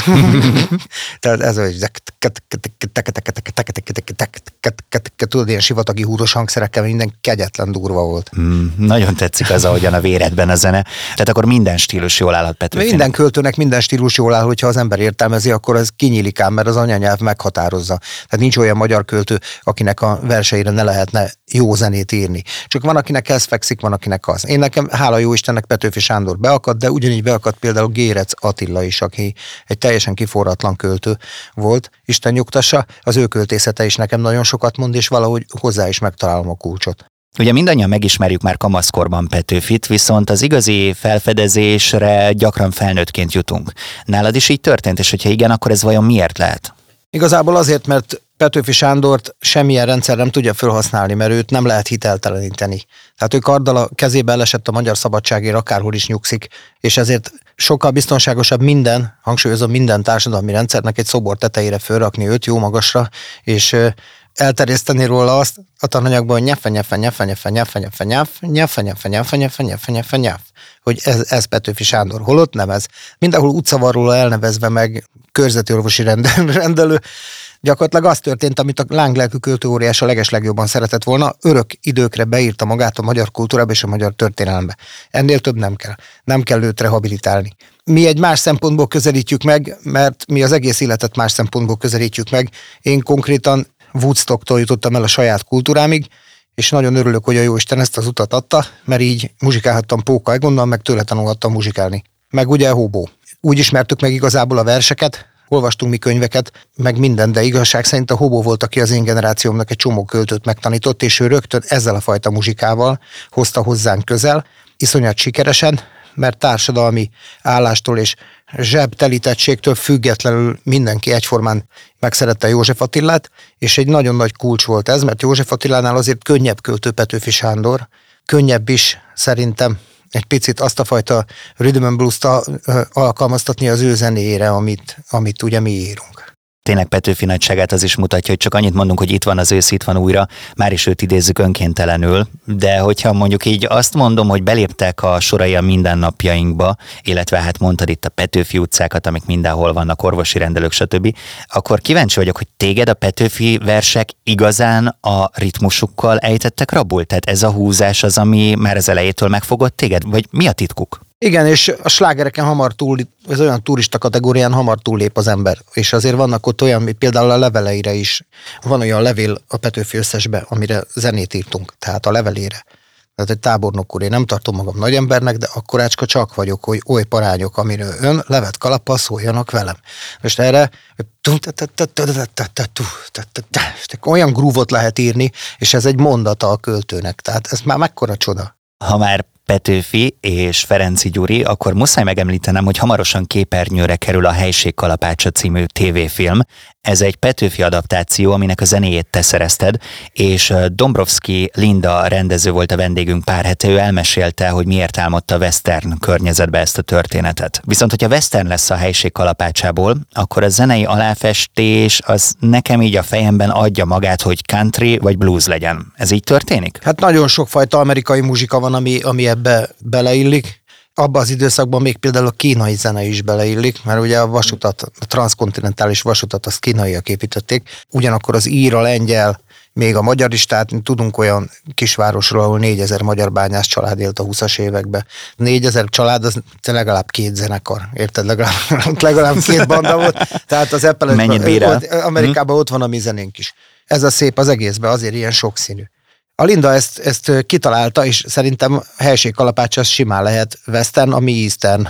Tehát ez hogy tudod, ilyen sivatagi húros hangszerekkel minden kegyetlen durva volt. Mm, nagyon tetszik az, ahogyan a véredben a zene. Tehát akkor minden stílus jól állhat Petőfinek. Minden költőnek minden stílus jól áll, hogyha az ember értelmezi, akkor ez kinyílik ám, mert az anyanyelv meghatározza. Tehát nincs olyan magyar költő, akinek a verseire ne lehetne jó zenét írni. Csak van, akinek ez fekszik, van, akinek az. Én nekem, hála jó Istennek, Petőfi Sándor beakadt, de ugyanígy beakadt például Gérec Attila is, aki egy teljesen kiforratlan költő volt. Isten nyugtassa, az ő költészete is nekem nagyon sokat mond, és valahogy hozzá is megtalálom a kulcsot. Ugye mindannyian megismerjük már kamaszkorban Petőfit, viszont az igazi felfedezésre gyakran felnőttként jutunk. Nálad is így történt, és hogyha igen, akkor ez vajon miért lehet? Igazából azért, mert Petőfi Sándort semmilyen rendszer nem tudja felhasználni, mert őt nem lehet hitelteleníteni. Tehát ő karddal a kezébe elesett a magyar szabadságért, akárhol is nyugszik, és ezért sokkal biztonságosabb minden, hangsúlyozom minden társadalmi rendszernek egy szobor tetejére fölrakni őt jó magasra, és elterjeszteni róla azt a tananyagban, hogy nyefe, nyefe, nyefe, nyefe, nyefe, nyefe, nyefe, nyefe, nyefe, nyefe, nyefe, nyefe, nyefe, hogy ez, ez Petőfi Sándor. Holott nem ez. Mindenhol utca van róla elnevezve meg körzeti orvosi rendelő. Gyakorlatilag az történt, amit a lánglelkű költőóriás a legeslegjobban szeretett volna, örök időkre beírta magát a magyar kultúrába és a magyar történelembe. Ennél több nem kell. Nem kell őt rehabilitálni. Mi egy más szempontból közelítjük meg, mert mi az egész életet más szempontból közelítjük meg. Én konkrétan Woodstocktól jutottam el a saját kultúrámig, és nagyon örülök, hogy a Jóisten ezt az utat adta, mert így muzsikálhattam Póka Egonnal, meg tőle tanulhattam muzsikálni. Meg ugye Hobó. Úgy ismertük meg igazából a verseket, olvastunk mi könyveket, meg minden, de igazság szerint a Hobó volt, aki az én generációmnak egy csomó költőt megtanított, és ő rögtön ezzel a fajta muzsikával hozta hozzánk közel, iszonyat sikeresen, mert társadalmi állástól és zsebtelítettségtől függetlenül mindenki egyformán megszerette József Attilát, és egy nagyon nagy kulcs volt ez, mert József Attilánál azért könnyebb költő Petőfi Sándor, könnyebb is szerintem egy picit azt a fajta rhythm and blues alkalmaztatni az ő zenéjére, amit, amit ugye mi írunk. Tényleg Petőfi nagyságát az is mutatja, hogy csak annyit mondunk, hogy itt van az ősz, itt van újra, már is őt idézzük önkéntelenül, de hogyha mondjuk így azt mondom, hogy beléptek a sorai a mindennapjainkba, illetve hát mondtad itt a Petőfi utcákat, amik mindenhol vannak, orvosi rendelők, stb., akkor kíváncsi vagyok, hogy téged a Petőfi versek igazán a ritmusukkal ejtettek rabul? Tehát ez a húzás az, ami már az elejétől megfogott téged? Vagy mi a titkuk? Igen, és a slágereken hamar túl, ez olyan turista kategórián hamar túllép az ember. És azért vannak ott olyan, például a leveleire is. Van olyan levél a Petőfi összesbe, amire zenét írtunk, tehát a levelére. Tehát egy tábornok úr, én nem tartom magam nagy embernek, de akkorácska csak vagyok, hogy oly parányok, amiről ön levet kalappal szóljanak velem. Most erre olyan grúvot lehet írni, és ez egy mondata a költőnek. Tehát ez már mekkora csoda. Ha már Petőfi és Ferenci Gyuri, akkor muszáj megemlítenem, hogy hamarosan képernyőre kerül a Helység Kalapácsa című tévéfilm. Ez egy Petőfi adaptáció, aminek a zenéjét te szerezted, és Dombrovski Linda rendező volt a vendégünk pár hete, ő elmesélte, hogy miért álmodta a western környezetbe ezt a történetet. Viszont, hogyha western lesz a Helység Kalapácsából, akkor a zenei aláfestés az nekem így a fejemben adja magát, hogy country vagy blues legyen. Ez így történik? Hát nagyon sokfajta amerikai muzsika van, ami, ami ebbe beleillik. Abban az időszakban még például a kínai zene is beleillik, mert ugye a vasutat, a transzkontinentális vasutat azt kínaiak építették, ugyanakkor az ír, a lengyel, még a magyar is, tehát tudunk olyan kisvárosról, ahol 4000 magyar bányász család élt a 20-as években. 4000 család, az legalább két zenekar, érted? Legalább, [laughs] legalább két banda volt. Tehát az Apple Mennyit bírál? Amerikában hmm. ott van a mi zenénk is. Ez a szép az egészben, azért ilyen sokszínű. A Linda ezt, ezt kitalálta, és szerintem helységkalapács az simán lehet western, ami eastern.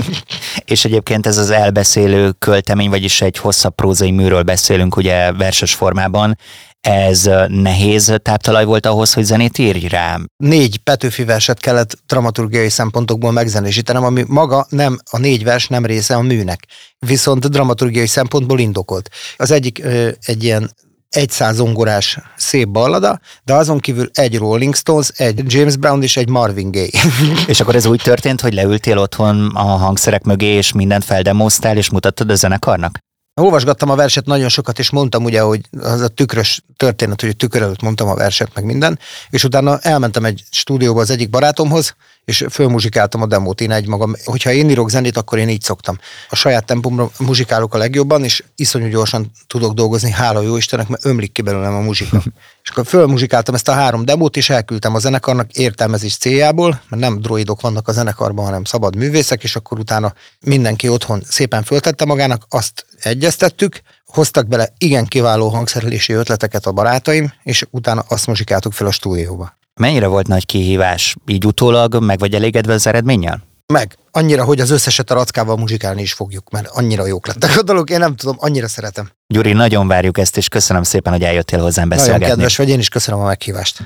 [laughs] és egyébként ez az elbeszélő költemény, vagyis egy hosszabb prózai műről beszélünk ugye verses formában, ez nehéz táptalaj volt ahhoz, hogy zenét írj rá? Négy Petőfi verset kellett dramaturgiai szempontokból megzenésítenem, ami maga nem, a négy vers nem része a műnek, viszont dramaturgiai szempontból indokolt. Az egyik egy ilyen egy zongorás szép ballada, de azon kívül egy Rolling Stones, egy James Brown és egy Marvin Gaye. [laughs] és akkor ez úgy történt, hogy leültél otthon a hangszerek mögé, és mindent feldemoztál, és mutattad a zenekarnak? Olvasgattam a verset nagyon sokat, és mondtam ugye, hogy az a tükrös történet, hogy tükör előtt mondtam a verset, meg minden, és utána elmentem egy stúdióba az egyik barátomhoz, és fölmuzsikáltam a demót én egy magam. Hogyha én írok zenét, akkor én így szoktam. A saját tempomra muzsikálok a legjobban, és iszonyú gyorsan tudok dolgozni, hála jó Istennek, mert ömlik ki belőlem a muzsika. [laughs] és akkor fölmuzsikáltam ezt a három demót, és elküldtem a zenekarnak értelmezés céljából, mert nem droidok vannak a zenekarban, hanem szabad művészek, és akkor utána mindenki otthon szépen föltette magának, azt egyeztettük, hoztak bele igen kiváló hangszerelési ötleteket a barátaim, és utána azt muzsikáltuk fel a stúdióba. Mennyire volt nagy kihívás? Így utólag meg vagy elégedve az eredménnyel? Meg. Annyira, hogy az összeset a rackával muzsikálni is fogjuk, mert annyira jók lettek a dolog, én nem tudom, annyira szeretem. Gyuri, nagyon várjuk ezt, és köszönöm szépen, hogy eljöttél hozzám beszélgetni. Nagyon kedves vagy, én is köszönöm a meghívást.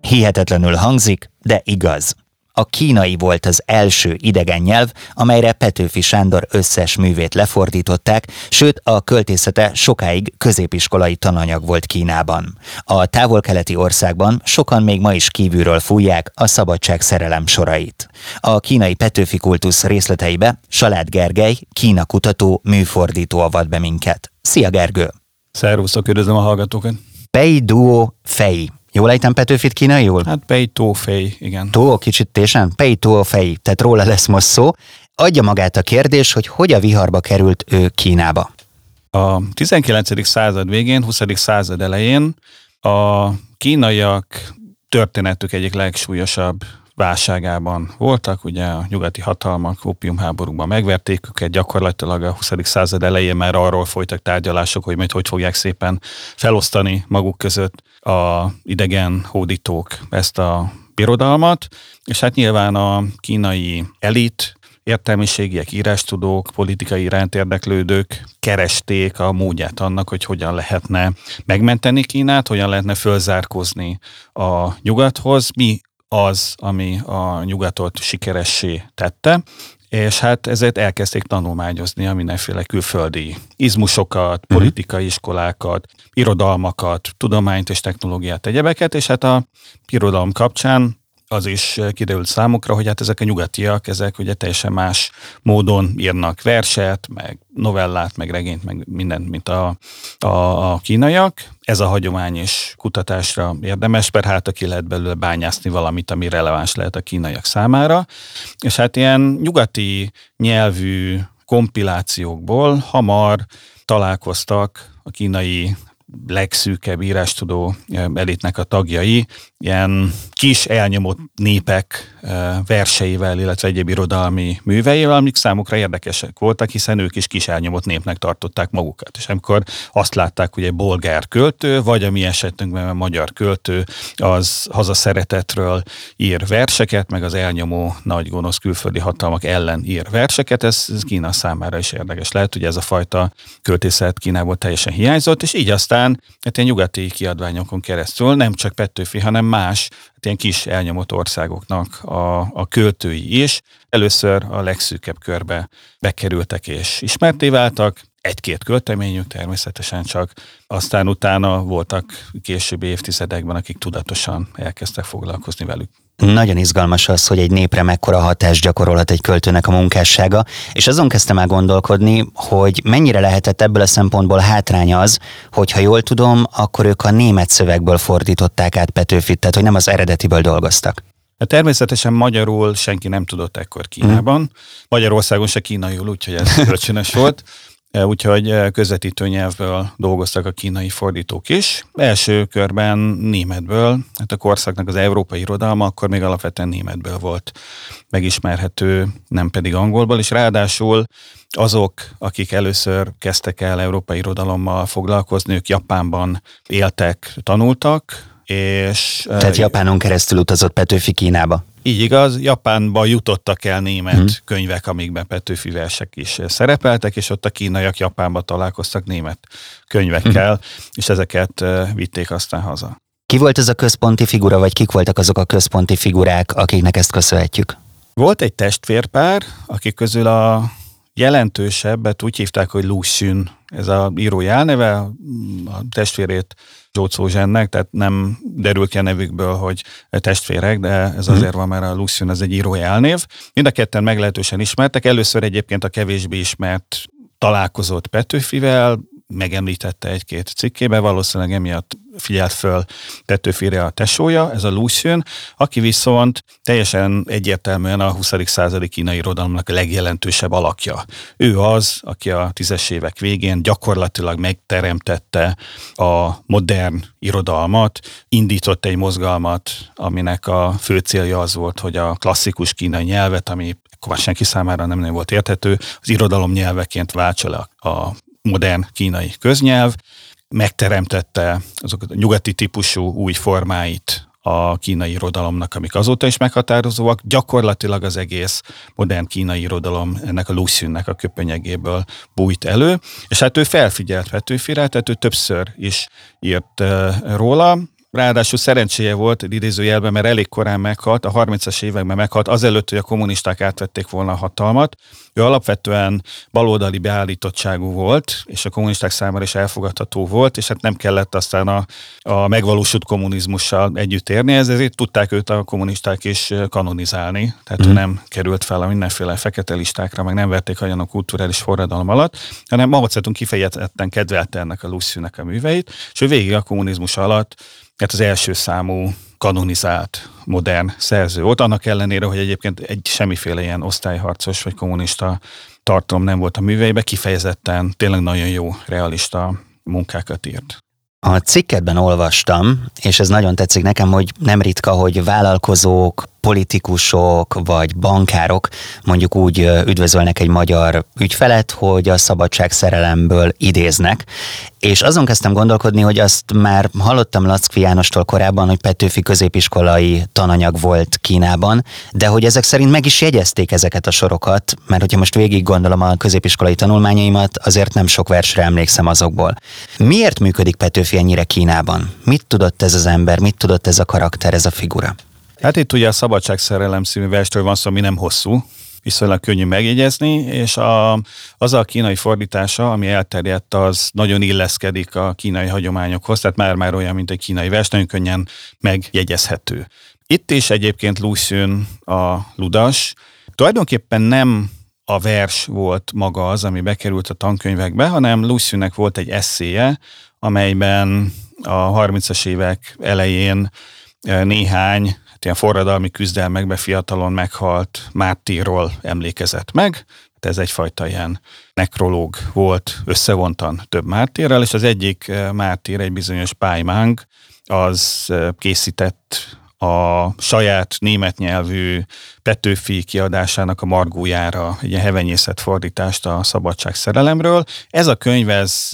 Hihetetlenül hangzik, de igaz. A kínai volt az első idegen nyelv, amelyre Petőfi Sándor összes művét lefordították, sőt a költészete sokáig középiskolai tananyag volt Kínában. A távol-keleti országban sokan még ma is kívülről fújják a szabadság szerelem sorait. A kínai Petőfi kultusz részleteibe Salád Gergely, Kína kutató, műfordító avat be minket. Szia Gergő! Szervuszok, üdvözlöm a hallgatókat! Pei Duo Fei Jól ejtem Petőfit kínaiul? Hát Pei Fei, igen. Tó, kicsit tésen? Pei Fei, tehát róla lesz most szó. Adja magát a kérdés, hogy hogy a viharba került ő Kínába. A 19. század végén, 20. század elején a kínaiak történetük egyik legsúlyosabb válságában voltak, ugye a nyugati hatalmak ópiumháborúban megverték őket, gyakorlatilag a 20. század elején már arról folytak tárgyalások, hogy majd hogy fogják szépen felosztani maguk között a idegen hódítók ezt a birodalmat, és hát nyilván a kínai elit, értelmiségiek, írástudók, politikai iránt érdeklődők keresték a módját annak, hogy hogyan lehetne megmenteni Kínát, hogyan lehetne fölzárkozni a nyugathoz, mi az, ami a nyugatot sikeressé tette, és hát ezért elkezdték tanulmányozni a mindenféle külföldi izmusokat, mhm. politikai iskolákat, irodalmakat, tudományt és technológiát, egyebeket, és hát a irodalom kapcsán az is kiderült számukra, hogy hát ezek a nyugatiak, ezek ugye teljesen más módon írnak verset, meg novellát, meg regényt, meg mindent, mint a, a, a kínaiak. Ez a hagyomány is kutatásra érdemes, mert hát aki lehet belőle bányászni valamit, ami releváns lehet a kínaiak számára. És hát ilyen nyugati nyelvű kompilációkból hamar találkoztak a kínai legszűkebb írástudó elitnek a tagjai, ilyen kis elnyomott népek verseivel, illetve egyéb irodalmi műveivel, amik számukra érdekesek voltak, hiszen ők is kis elnyomott népnek tartották magukat. És amikor azt látták, hogy egy bolgár költő, vagy a mi esetünkben a magyar költő, az hazaszeretetről ír verseket, meg az elnyomó nagy gonosz külföldi hatalmak ellen ír verseket, ez, ez Kína számára is érdekes lehet, hogy ez a fajta költészet Kínából teljesen hiányzott, és így aztán hát ilyen nyugati kiadványokon keresztül nem csak Petőfi, hanem más, hát ilyen kis elnyomott országoknak a, a költői is először a legszűkebb körbe bekerültek és ismerté váltak, egy-két költeményük természetesen csak, aztán utána voltak későbbi évtizedekben, akik tudatosan elkezdtek foglalkozni velük. Nagyon izgalmas az, hogy egy népre mekkora hatást gyakorolhat egy költőnek a munkássága, és azon kezdtem el gondolkodni, hogy mennyire lehetett ebből a szempontból hátránya az, hogy ha jól tudom, akkor ők a német szövegből fordították át Petőfit, tehát hogy nem az eredetiből dolgoztak. Hát természetesen magyarul senki nem tudott ekkor Kínában. Mm. Magyarországon se kínaiul, úgyhogy ez [laughs] kölcsönös volt. Úgyhogy közvetítő nyelvből dolgoztak a kínai fordítók is. Első körben németből, hát a korszaknak az európai irodalma akkor még alapvetően németből volt megismerhető, nem pedig angolból, és ráadásul azok, akik először kezdtek el európai irodalommal foglalkozni, ők Japánban éltek, tanultak, és... Tehát Japánon keresztül utazott Petőfi Kínába. Így igaz, Japánba jutottak el német hmm. könyvek, amikben Petőfi versek is szerepeltek, és ott a kínaiak Japánba találkoztak német könyvekkel, hmm. és ezeket vitték aztán haza. Ki volt ez a központi figura, vagy kik voltak azok a központi figurák, akiknek ezt köszönhetjük? Volt egy testvérpár, akik közül a jelentősebbet úgy hívták, hogy Lu Xun, ez a írói elneve, a testvérét Zsócó Zsennek, tehát nem derül ki a nevükből, hogy testvérek, de ez mhm. azért van, mert a Lucian az egy írói elnév. Mind a ketten meglehetősen ismertek. Először egyébként a kevésbé ismert találkozott Petőfivel, megemlítette egy-két cikkébe, valószínűleg emiatt figyelt föl Petőfire a tesója, ez a Lucian, aki viszont teljesen egyértelműen a 20. századi kínai irodalomnak a legjelentősebb alakja. Ő az, aki a tízes évek végén gyakorlatilag megteremtette a modern irodalmat, indított egy mozgalmat, aminek a fő célja az volt, hogy a klasszikus kínai nyelvet, ami akkor senki számára nem volt érthető, az irodalom nyelveként váltsa le a modern kínai köznyelv, megteremtette azokat a nyugati típusú új formáit a kínai irodalomnak, amik azóta is meghatározóak. Gyakorlatilag az egész modern kínai irodalom ennek a Luxünnek a köpönyegéből bújt elő, és hát ő felfigyelt Petőfire, tehát ő többször is írt róla, Ráadásul szerencséje volt idézőjelben, mert elég korán meghalt, a 30-as években meghalt, azelőtt, hogy a kommunisták átvették volna a hatalmat. Ő alapvetően baloldali beállítottságú volt, és a kommunisták számára is elfogadható volt, és hát nem kellett aztán a, a megvalósult kommunizmussal együtt érni, ezért tudták őt a kommunisták is kanonizálni, tehát mm. ő mhm. nem került fel a mindenféle fekete listákra, meg nem verték olyan a kulturális forradalom alatt, hanem Mao Zedong kifejezetten kedvelte ennek a Lucynek a műveit, és ő végig a kommunizmus alatt hát az első számú kanonizált modern szerző volt, annak ellenére, hogy egyébként egy semmiféle ilyen osztályharcos vagy kommunista tartalom nem volt a műveibe, kifejezetten tényleg nagyon jó realista munkákat írt. A cikkedben olvastam, és ez nagyon tetszik nekem, hogy nem ritka, hogy vállalkozók, politikusok vagy bankárok mondjuk úgy üdvözölnek egy magyar ügyfelet, hogy a szabadság szerelemből idéznek. És azon kezdtem gondolkodni, hogy azt már hallottam Lackfi Jánostól korábban, hogy Petőfi középiskolai tananyag volt Kínában, de hogy ezek szerint meg is jegyezték ezeket a sorokat, mert hogyha most végig gondolom a középiskolai tanulmányaimat, azért nem sok versre emlékszem azokból. Miért működik Petőfi ennyire Kínában? Mit tudott ez az ember, mit tudott ez a karakter, ez a figura? Hát itt ugye a Szabadságszerelem című verstől van szó, ami nem hosszú, viszonylag könnyű megjegyezni, és a, az a kínai fordítása, ami elterjedt, az nagyon illeszkedik a kínai hagyományokhoz, tehát már-már olyan, mint egy kínai vers, nagyon könnyen megjegyezhető. Itt is egyébként Lucian a ludas. Tulajdonképpen nem a vers volt maga az, ami bekerült a tankönyvekbe, hanem Luciannek volt egy eszéje, amelyben a 30-as évek elején eh, néhány ilyen forradalmi küzdelmekbe fiatalon meghalt mártírról emlékezett meg. Hát ez egyfajta ilyen nekrológ volt összevontan több mártírral, és az egyik eh, mártír, egy bizonyos Pájmáng, az eh, készített a saját német nyelvű Petőfi kiadásának a margójára egy hevenyészet fordítást a szabadság szerelemről. Ez a könyv, ez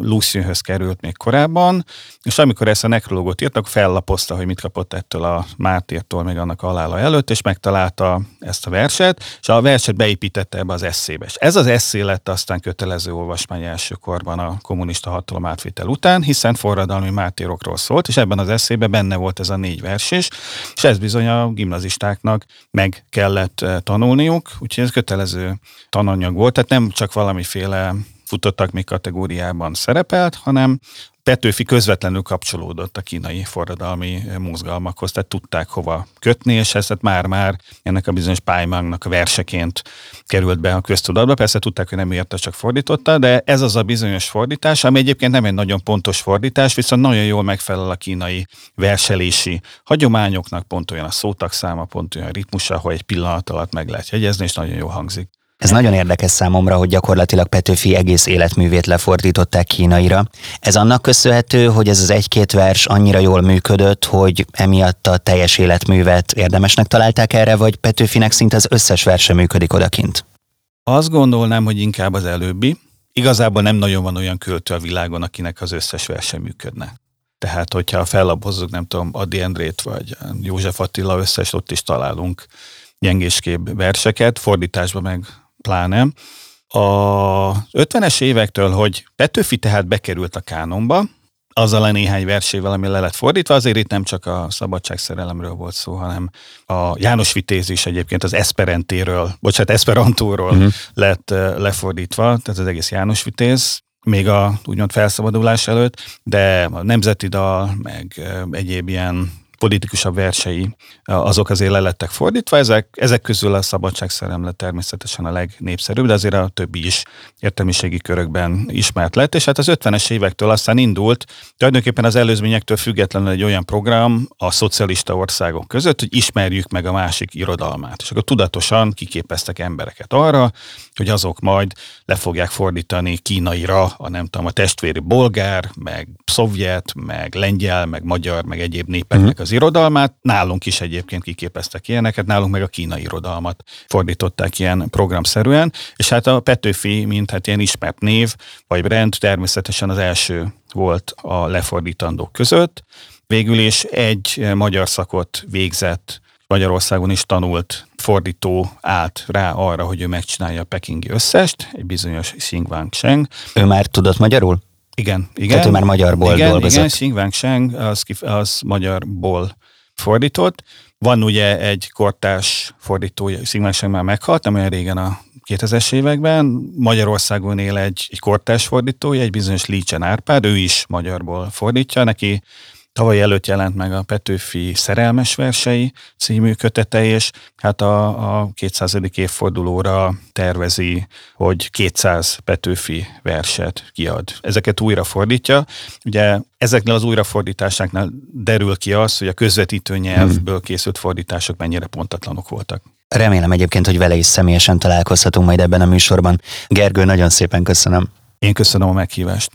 Lucienhöz került még korábban, és amikor ezt a nekrológot írt, akkor fellapozta, hogy mit kapott ettől a Mártírtól még annak alála előtt, és megtalálta ezt a verset, és a verset beépítette ebbe az eszébe. És ez az eszé lett aztán kötelező olvasmány elsőkorban a kommunista hatalom átvitel után, hiszen forradalmi mártírokról szólt, és ebben az eszébe benne volt ez a négy vers is, és ez bizony a gimnazistáknak meg kellett eh, tanulniuk, úgyhogy ez kötelező tananyag volt, tehát nem csak valamiféle futottak még kategóriában szerepelt, hanem Petőfi közvetlenül kapcsolódott a kínai forradalmi mozgalmakhoz, tehát tudták hova kötni, és ez már-már ennek a bizonyos Pájmangnak a verseként került be a köztudatba. Persze tudták, hogy nem érte, csak fordította, de ez az a bizonyos fordítás, ami egyébként nem egy nagyon pontos fordítás, viszont nagyon jól megfelel a kínai verselési hagyományoknak, pont olyan a szótak száma, pont olyan a ritmusa, hogy egy pillanat alatt meg lehet jegyezni, és nagyon jól hangzik. Ez nagyon érdekes számomra, hogy gyakorlatilag Petőfi egész életművét lefordították kínaira. Ez annak köszönhető, hogy ez az egy-két vers annyira jól működött, hogy emiatt a teljes életművet érdemesnek találták erre, vagy Petőfinek szinte az összes verse működik odakint? Azt gondolnám, hogy inkább az előbbi. Igazából nem nagyon van olyan költő a világon, akinek az összes verse működne. Tehát, hogyha fellapozzuk, nem tudom, Adi Endrét vagy József Attila összes, ott is találunk gyengéskébb verseket, fordításban meg pláne. A 50-es évektől, hogy Petőfi tehát bekerült a kánonba, azzal a néhány versével, ami le lett fordítva, azért itt nem csak a szabadságszerelemről volt szó, hanem a János Vitéz is egyébként az Esperentéről, bocsánat, Esperantóról uh-huh. lett lefordítva, tehát az egész János Vitéz, még a úgymond felszabadulás előtt, de a Nemzeti Dal, meg egyéb ilyen politikusabb versei, azok azért le lettek fordítva. Ezek, ezek közül a szabadságszerem lett természetesen a legnépszerűbb, de azért a többi is értelmiségi körökben ismert lett, és hát az 50-es évektől aztán indult, tulajdonképpen az előzményektől függetlenül egy olyan program a szocialista országok között, hogy ismerjük meg a másik irodalmát. És akkor tudatosan kiképeztek embereket arra, hogy azok majd le fogják fordítani kínaira a nem tudom, a testvéri bolgár, meg szovjet, meg lengyel, meg magyar, meg egyéb népeknek az irodalmát. Nálunk is egyébként kiképeztek ilyeneket, nálunk meg a kínai irodalmat fordították ilyen programszerűen, és hát a Petőfi, mint hát ilyen ismert név, vagy brand természetesen az első volt a lefordítandók között. Végül is egy magyar szakot végzett Magyarországon is tanult fordító állt rá arra, hogy ő megcsinálja a pekingi összest, egy bizonyos Xing Wang Cheng. Ő már tudott magyarul? Igen, igen. Tehát ő már magyarból igen, dolgozott. Igen, Xing Wang Cheng az, az magyarból fordított. Van ugye egy kortás fordítója, Xing Wang Cheng már meghalt, nem olyan régen a 2000-es években. Magyarországon él egy, egy kortás fordítója, egy bizonyos Lícsen Árpád, ő is magyarból fordítja, neki Tavaly előtt jelent meg a Petőfi Szerelmes versei című kötete, és hát a, a 200. évfordulóra tervezi, hogy 200 Petőfi verset kiad. Ezeket újra fordítja. Ugye ezeknél az újrafordításoknál derül ki az, hogy a közvetítő nyelvből készült fordítások mennyire pontatlanok voltak. Remélem egyébként, hogy vele is személyesen találkozhatunk majd ebben a műsorban. Gergő, nagyon szépen köszönöm. Én köszönöm a meghívást.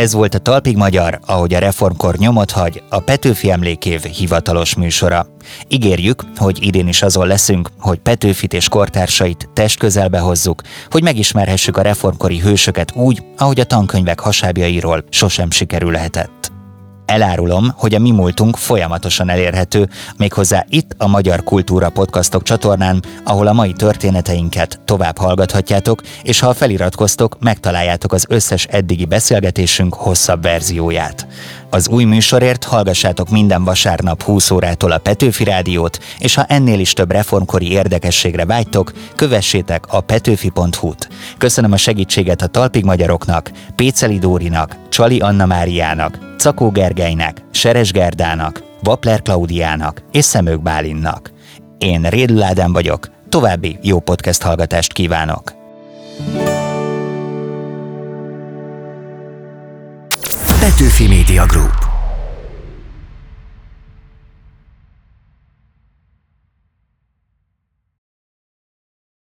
Ez volt a Talpig Magyar, ahogy a reformkor nyomot hagy, a Petőfi Emlékév hivatalos műsora. Ígérjük, hogy idén is azon leszünk, hogy Petőfit és kortársait test közelbe hozzuk, hogy megismerhessük a reformkori hősöket úgy, ahogy a tankönyvek hasábjairól sosem sikerülhetett. Elárulom, hogy a mi múltunk folyamatosan elérhető, méghozzá itt a Magyar Kultúra Podcastok csatornán, ahol a mai történeteinket tovább hallgathatjátok, és ha feliratkoztok, megtaláljátok az összes eddigi beszélgetésünk hosszabb verzióját. Az új műsorért hallgassátok minden vasárnap 20 órától a Petőfi Rádiót, és ha ennél is több reformkori érdekességre vágytok, kövessétek a petőfi.hu-t. Köszönöm a segítséget a Talpig Magyaroknak, Péceli Dórinak, Csali Anna Máriának, Cakó Gergelynek, Seres Gerdának, Vapler Klaudiának és Szemők Bálinnak. Én Rédl Ádám vagyok, további jó podcast hallgatást kívánok! Petőfi Media Group